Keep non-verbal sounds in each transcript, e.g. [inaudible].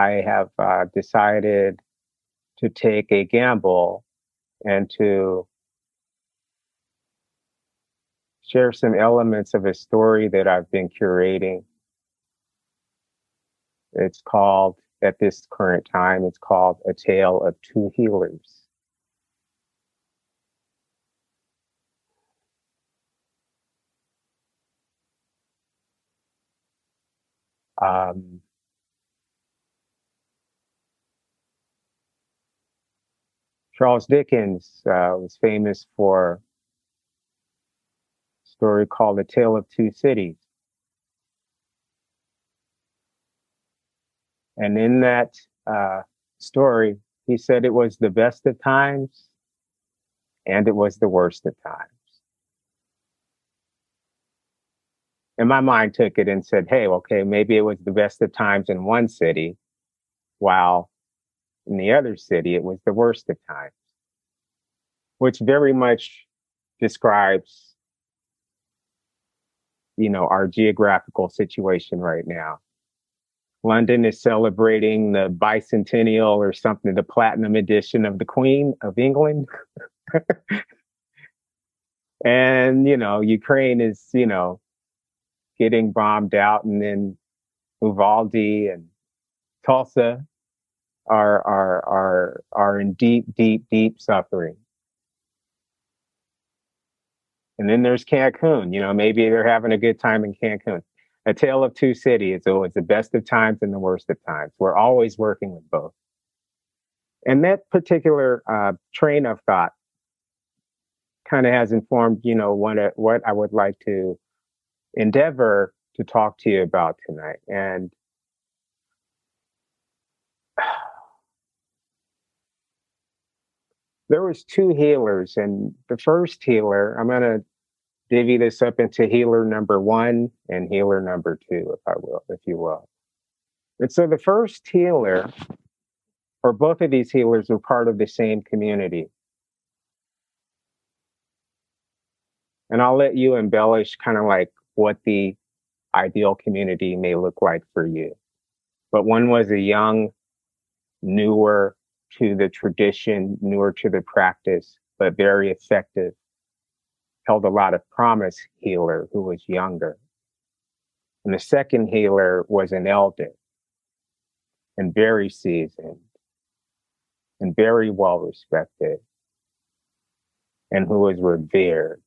I have uh, decided to take a gamble and to share some elements of a story that I've been curating. It's called, at this current time, it's called A Tale of Two Healers. Um, Charles Dickens uh, was famous for a story called The Tale of Two Cities. And in that uh, story, he said it was the best of times and it was the worst of times. And my mind took it and said, hey, okay, maybe it was the best of times in one city, while in the other city, it was the worst of times, which very much describes, you know, our geographical situation right now. London is celebrating the bicentennial or something, the platinum edition of the Queen of England. [laughs] and, you know, Ukraine is, you know, getting bombed out, and then Uvalde and Tulsa are are are are in deep, deep, deep suffering. And then there's Cancun. You know, maybe they're having a good time in Cancun. A tale of two cities. So it's the best of times and the worst of times. We're always working with both. And that particular uh, train of thought kind of has informed, you know, what what I would like to endeavor to talk to you about tonight. And there was two healers, and the first healer, I'm going to divvy this up into healer number one and healer number two, if I will, if you will. And so the first healer, or both of these healers, were part of the same community. And I'll let you embellish kind of like what the ideal community may look like for you. But one was a young, newer to the tradition, newer to the practice, but very effective, held a lot of promise healer who was younger. And the second healer was an elder. And very seasoned. And very well respected. And who was revered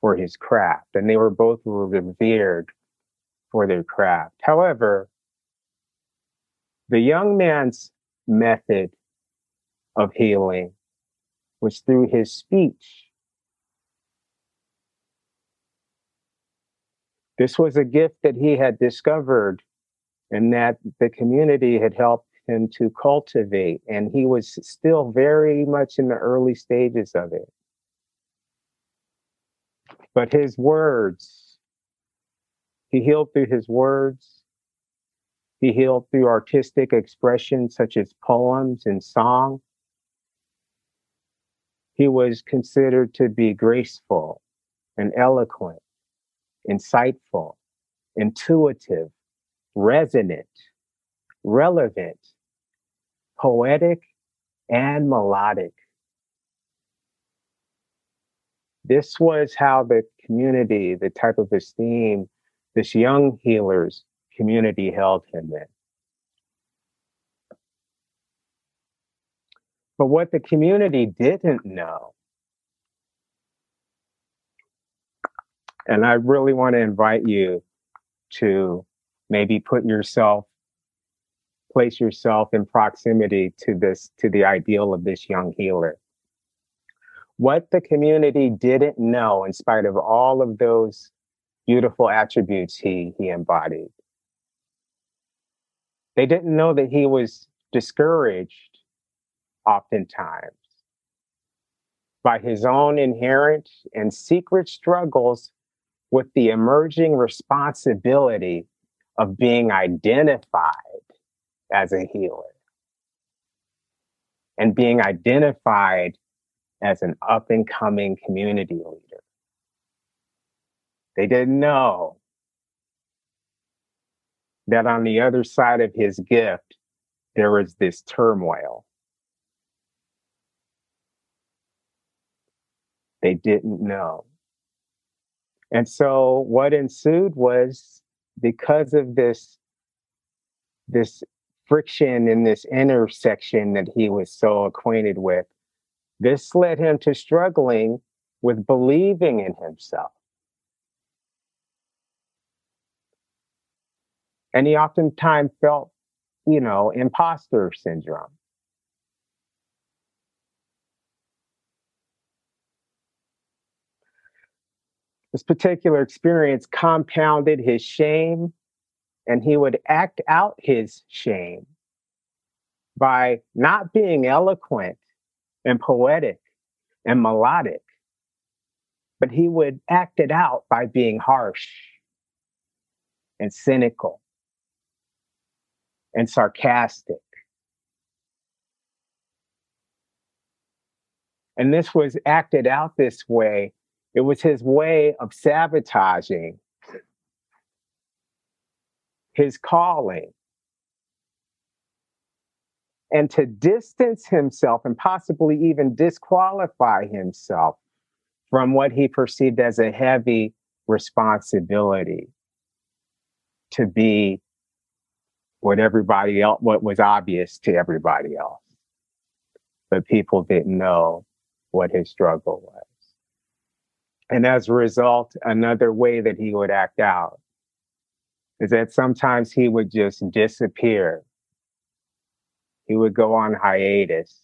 for his craft, and they were both revered for their craft. However, the young man's method of healing was through his speech. This was a gift that he had discovered and that the community had helped him to cultivate, and he was still very much in the early stages of it. But his words, he healed through his words. He healed through artistic expression such as poems and song. He was considered to be graceful and eloquent, insightful, intuitive, resonant, relevant, poetic, and melodic. This was how the community, the type of esteem this young healer's community held him in. But what the community didn't know, and I really want to invite you to maybe put yourself, place yourself in proximity to this, to the ideal of this young healer what the community didn't know, in spite of all of those beautiful attributes he, he embodied. They didn't know that he was discouraged oftentimes by his own inherent and secret struggles with the emerging responsibility of being identified as a healer and being identified as an up and coming community leader. They didn't know that on the other side of his gift, there was this turmoil. They didn't know. And so what ensued was because of this, this friction in this intersection that he was so acquainted with, this led him to struggling with believing in himself. And he oftentimes felt, you know, imposter syndrome. This particular experience compounded his shame, and he would act out his shame by not being eloquent and poetic and melodic, but he would act it out by being harsh and cynical and sarcastic. And this was acted out this way it was his way of sabotaging his calling and to distance himself and possibly even disqualify himself from what he perceived as a heavy responsibility to be what everybody else what was obvious to everybody else. But people didn't know what his struggle was. And as a result, another way that he would act out is that sometimes he would just disappear. He would go on hiatus,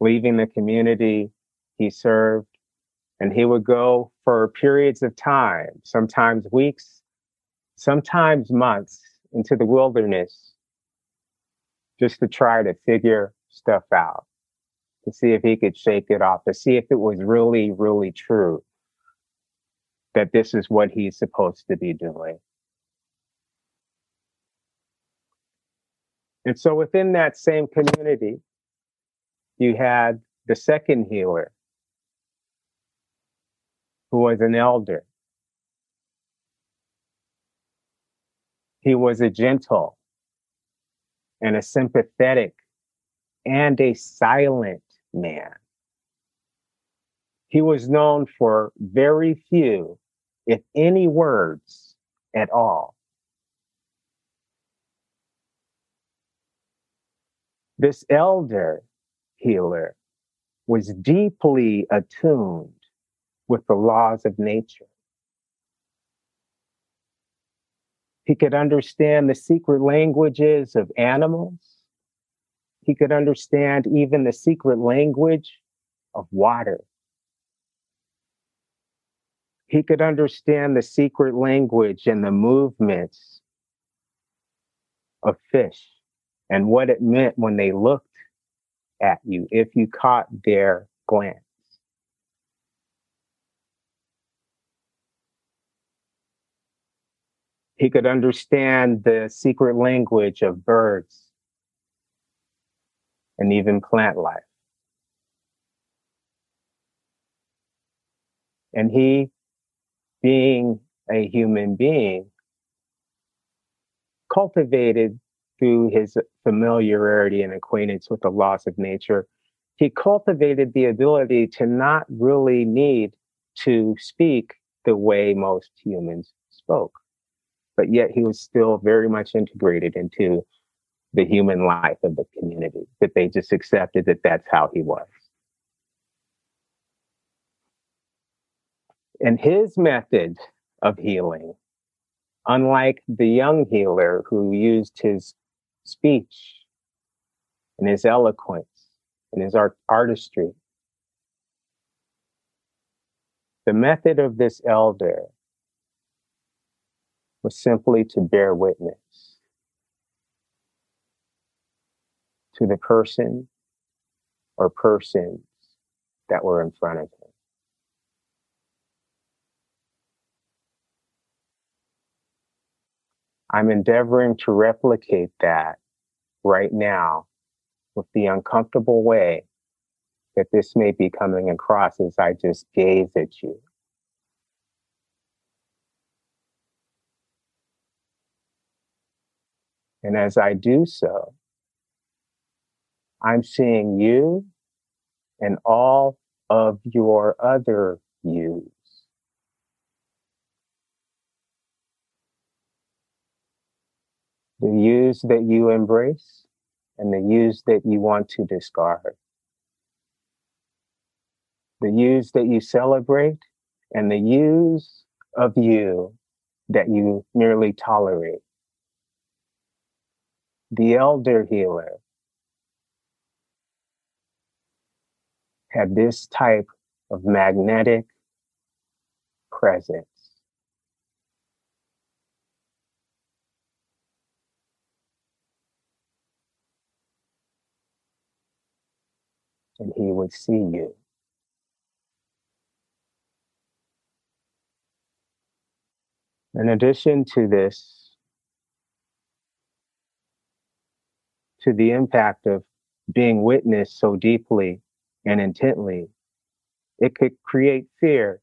leaving the community he served, and he would go for periods of time, sometimes weeks, sometimes months, into the wilderness just to try to figure stuff out to see if he could shake it off, to see if it was really, really true that this is what he's supposed to be doing. And so within that same community, you had the second healer, who was an elder. He was a gentle and a sympathetic and a silent man. He was known for very few, if any, words at all. This elder healer was deeply attuned with the laws of nature. He could understand the secret languages of animals he could understand even the secret language of water. He could understand the secret language and the movements of fish and what it meant when they looked at you if you caught their glance. He could understand the secret language of birds and even plant life. And he, being a human being, cultivated through his familiarity and acquaintance with the laws of nature, he cultivated the ability to not really need to speak the way most humans spoke. But yet he was still very much integrated into the human life of the community, that they just accepted that that's how he was. And his method of healing, unlike the young healer who used his speech and his eloquence and his art- artistry, the method of this elder was simply to bear witness. to the person or persons that were in front of him. I'm endeavoring to replicate that right now with the uncomfortable way that this may be coming across as I just gaze at you. And as I do so, I'm seeing you and all of your other yous. The yous that you embrace and the yous that you want to discard. The yous that you celebrate and the yous of you that you merely tolerate. The elder healer had this type of magnetic presence. And he would see you. In addition to this, to the impact of being witnessed so deeply and intently, it could create fear.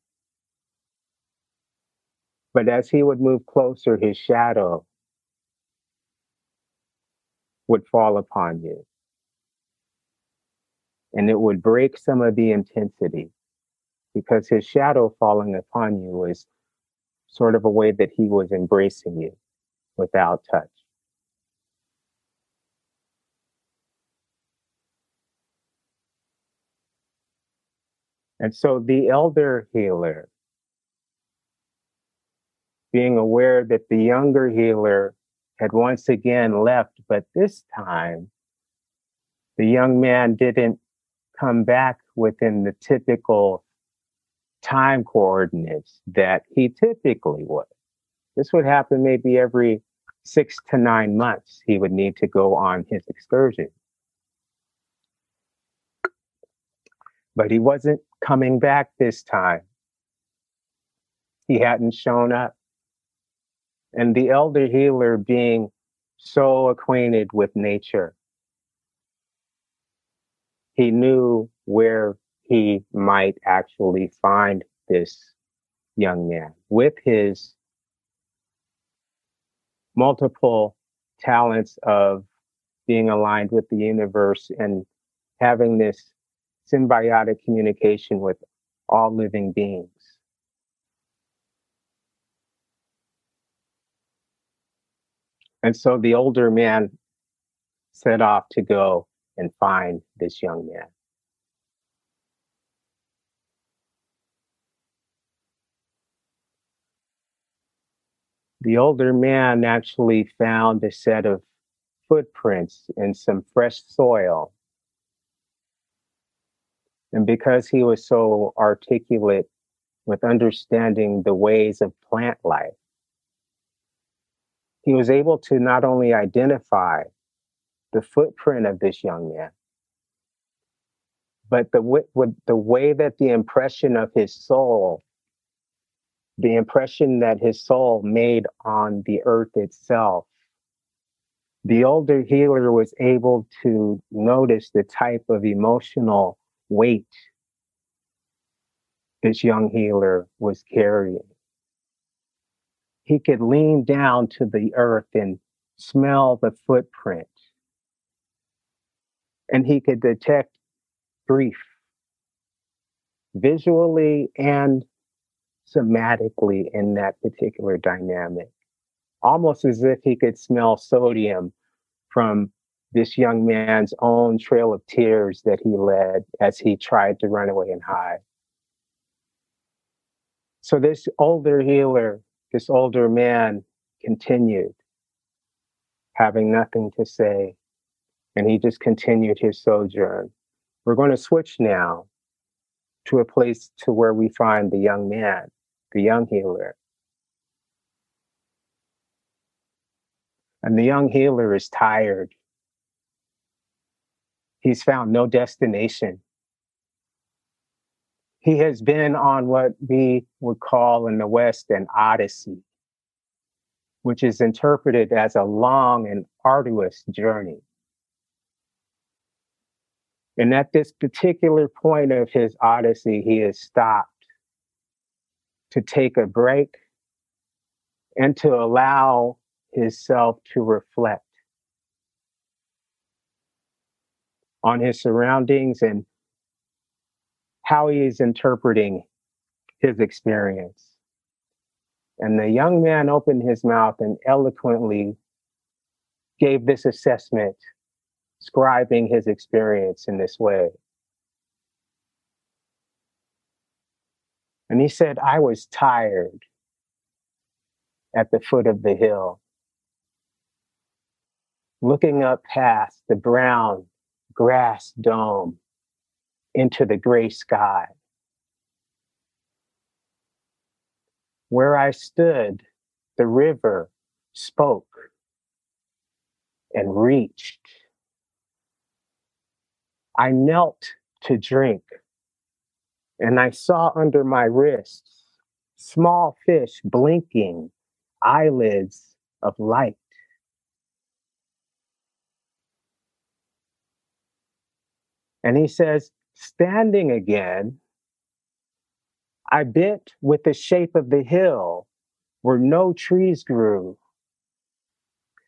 But as he would move closer, his shadow would fall upon you. And it would break some of the intensity because his shadow falling upon you is sort of a way that he was embracing you without touch. And so the elder healer, being aware that the younger healer had once again left, but this time the young man didn't come back within the typical time coordinates that he typically would. This would happen maybe every six to nine months. He would need to go on his excursion. But he wasn't coming back this time. He hadn't shown up. And the elder healer, being so acquainted with nature, he knew where he might actually find this young man with his multiple talents of being aligned with the universe and having this symbiotic communication with all living beings. And so the older man set off to go and find this young man. The older man actually found a set of footprints in some fresh soil and because he was so articulate with understanding the ways of plant life, he was able to not only identify the footprint of this young man, but the, with the way that the impression of his soul, the impression that his soul made on the earth itself, the older healer was able to notice the type of emotional weight this young healer was carrying. He could lean down to the earth and smell the footprint. And he could detect grief visually and somatically in that particular dynamic, almost as if he could smell sodium from this young man's own trail of tears that he led as he tried to run away and hide. So this older healer, this older man continued having nothing to say, and he just continued his sojourn. We're going to switch now to a place to where we find the young man, the young healer. And the young healer is tired He's found no destination. He has been on what we would call in the West an odyssey, which is interpreted as a long and arduous journey. And at this particular point of his odyssey, he has stopped to take a break and to allow himself to reflect on his surroundings and how he is interpreting his experience. And the young man opened his mouth and eloquently gave this assessment, scribing his experience in this way. And he said, I was tired at the foot of the hill, looking up past the brown grass dome into the gray sky. Where I stood, the river spoke and reached. I knelt to drink, and I saw under my wrists small fish blinking eyelids of light. And he says, standing again, I bent with the shape of the hill where no trees grew.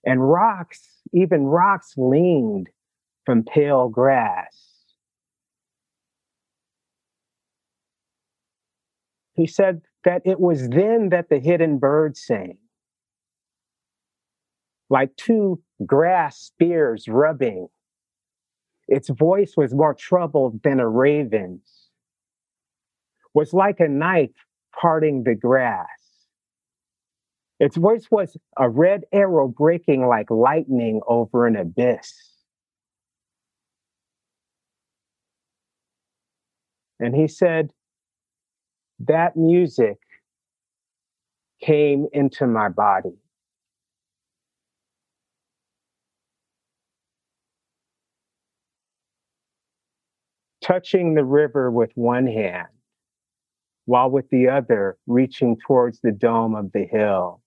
And rocks, even rocks leaned from pale grass. He said that it was then that the hidden bird sang, like two grass spears rubbing its voice was more troubled than a raven's, was like a knife parting the grass. Its voice was a red arrow breaking like lightning over an abyss. And he said, That music came into my body. Touching the river with one hand, while with the other reaching towards the dome of the hill.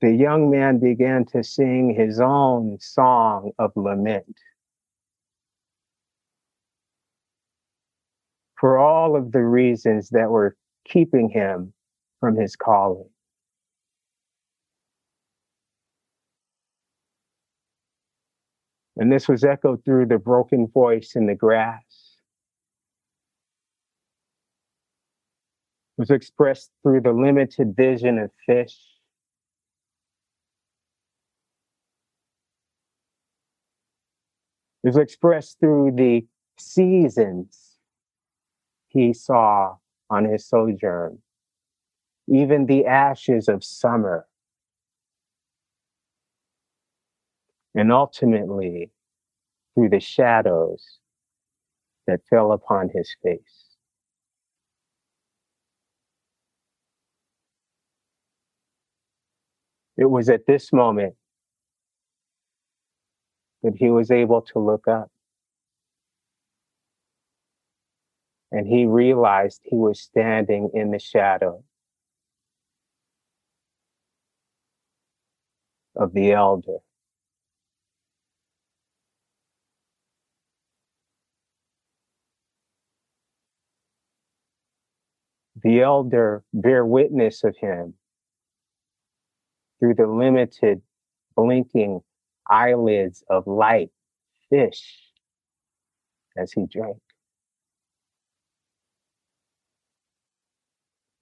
The young man began to sing his own song of lament. For all of the reasons that were keeping him from his calling. And this was echoed through the broken voice in the grass. It was expressed through the limited vision of fish. It was expressed through the seasons he saw on his sojourn, even the ashes of summer and ultimately through the shadows that fell upon his face. It was at this moment that he was able to look up. And he realized he was standing in the shadow of the elder. The elder bear witness of him through the limited blinking eyelids of light fish as he drank.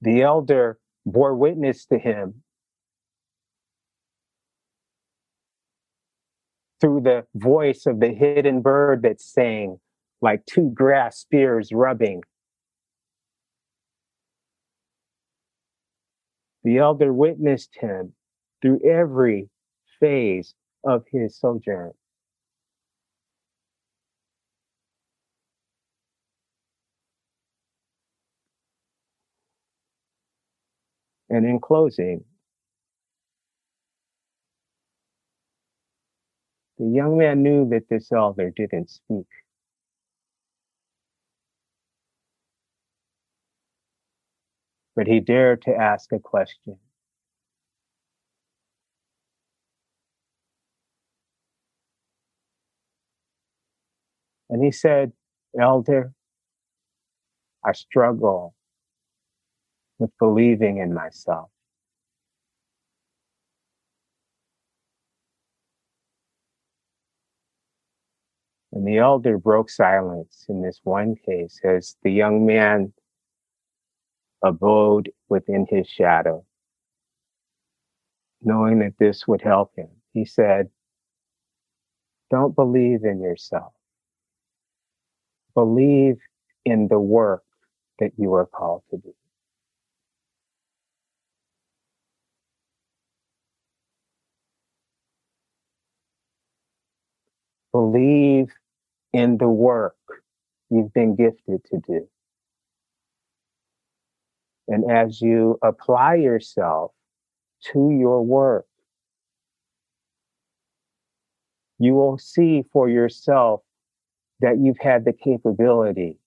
The elder bore witness to him through the voice of the hidden bird that sang like two grass spears rubbing The elder witnessed him through every phase of his sojourn. And in closing, the young man knew that this elder didn't speak. But he dared to ask a question. And he said, Elder, I struggle with believing in myself. And the elder broke silence in this one case as the young man abode within his shadow, knowing that this would help him. He said, Don't believe in yourself. Believe in the work that you are called to do. Believe in the work you've been gifted to do. And as you apply yourself to your work, you will see for yourself that you've had the capability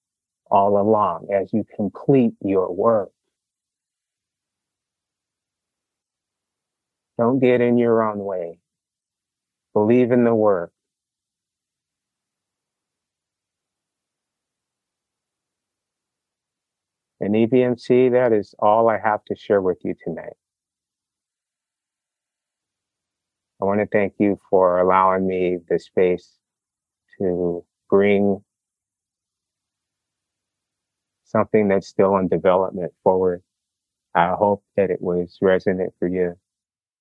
all along as you complete your work. Don't get in your own way. Believe in the work. And EBMC, that is all I have to share with you tonight. I want to thank you for allowing me the space to bring something that's still in development forward. I hope that it was resonant for you.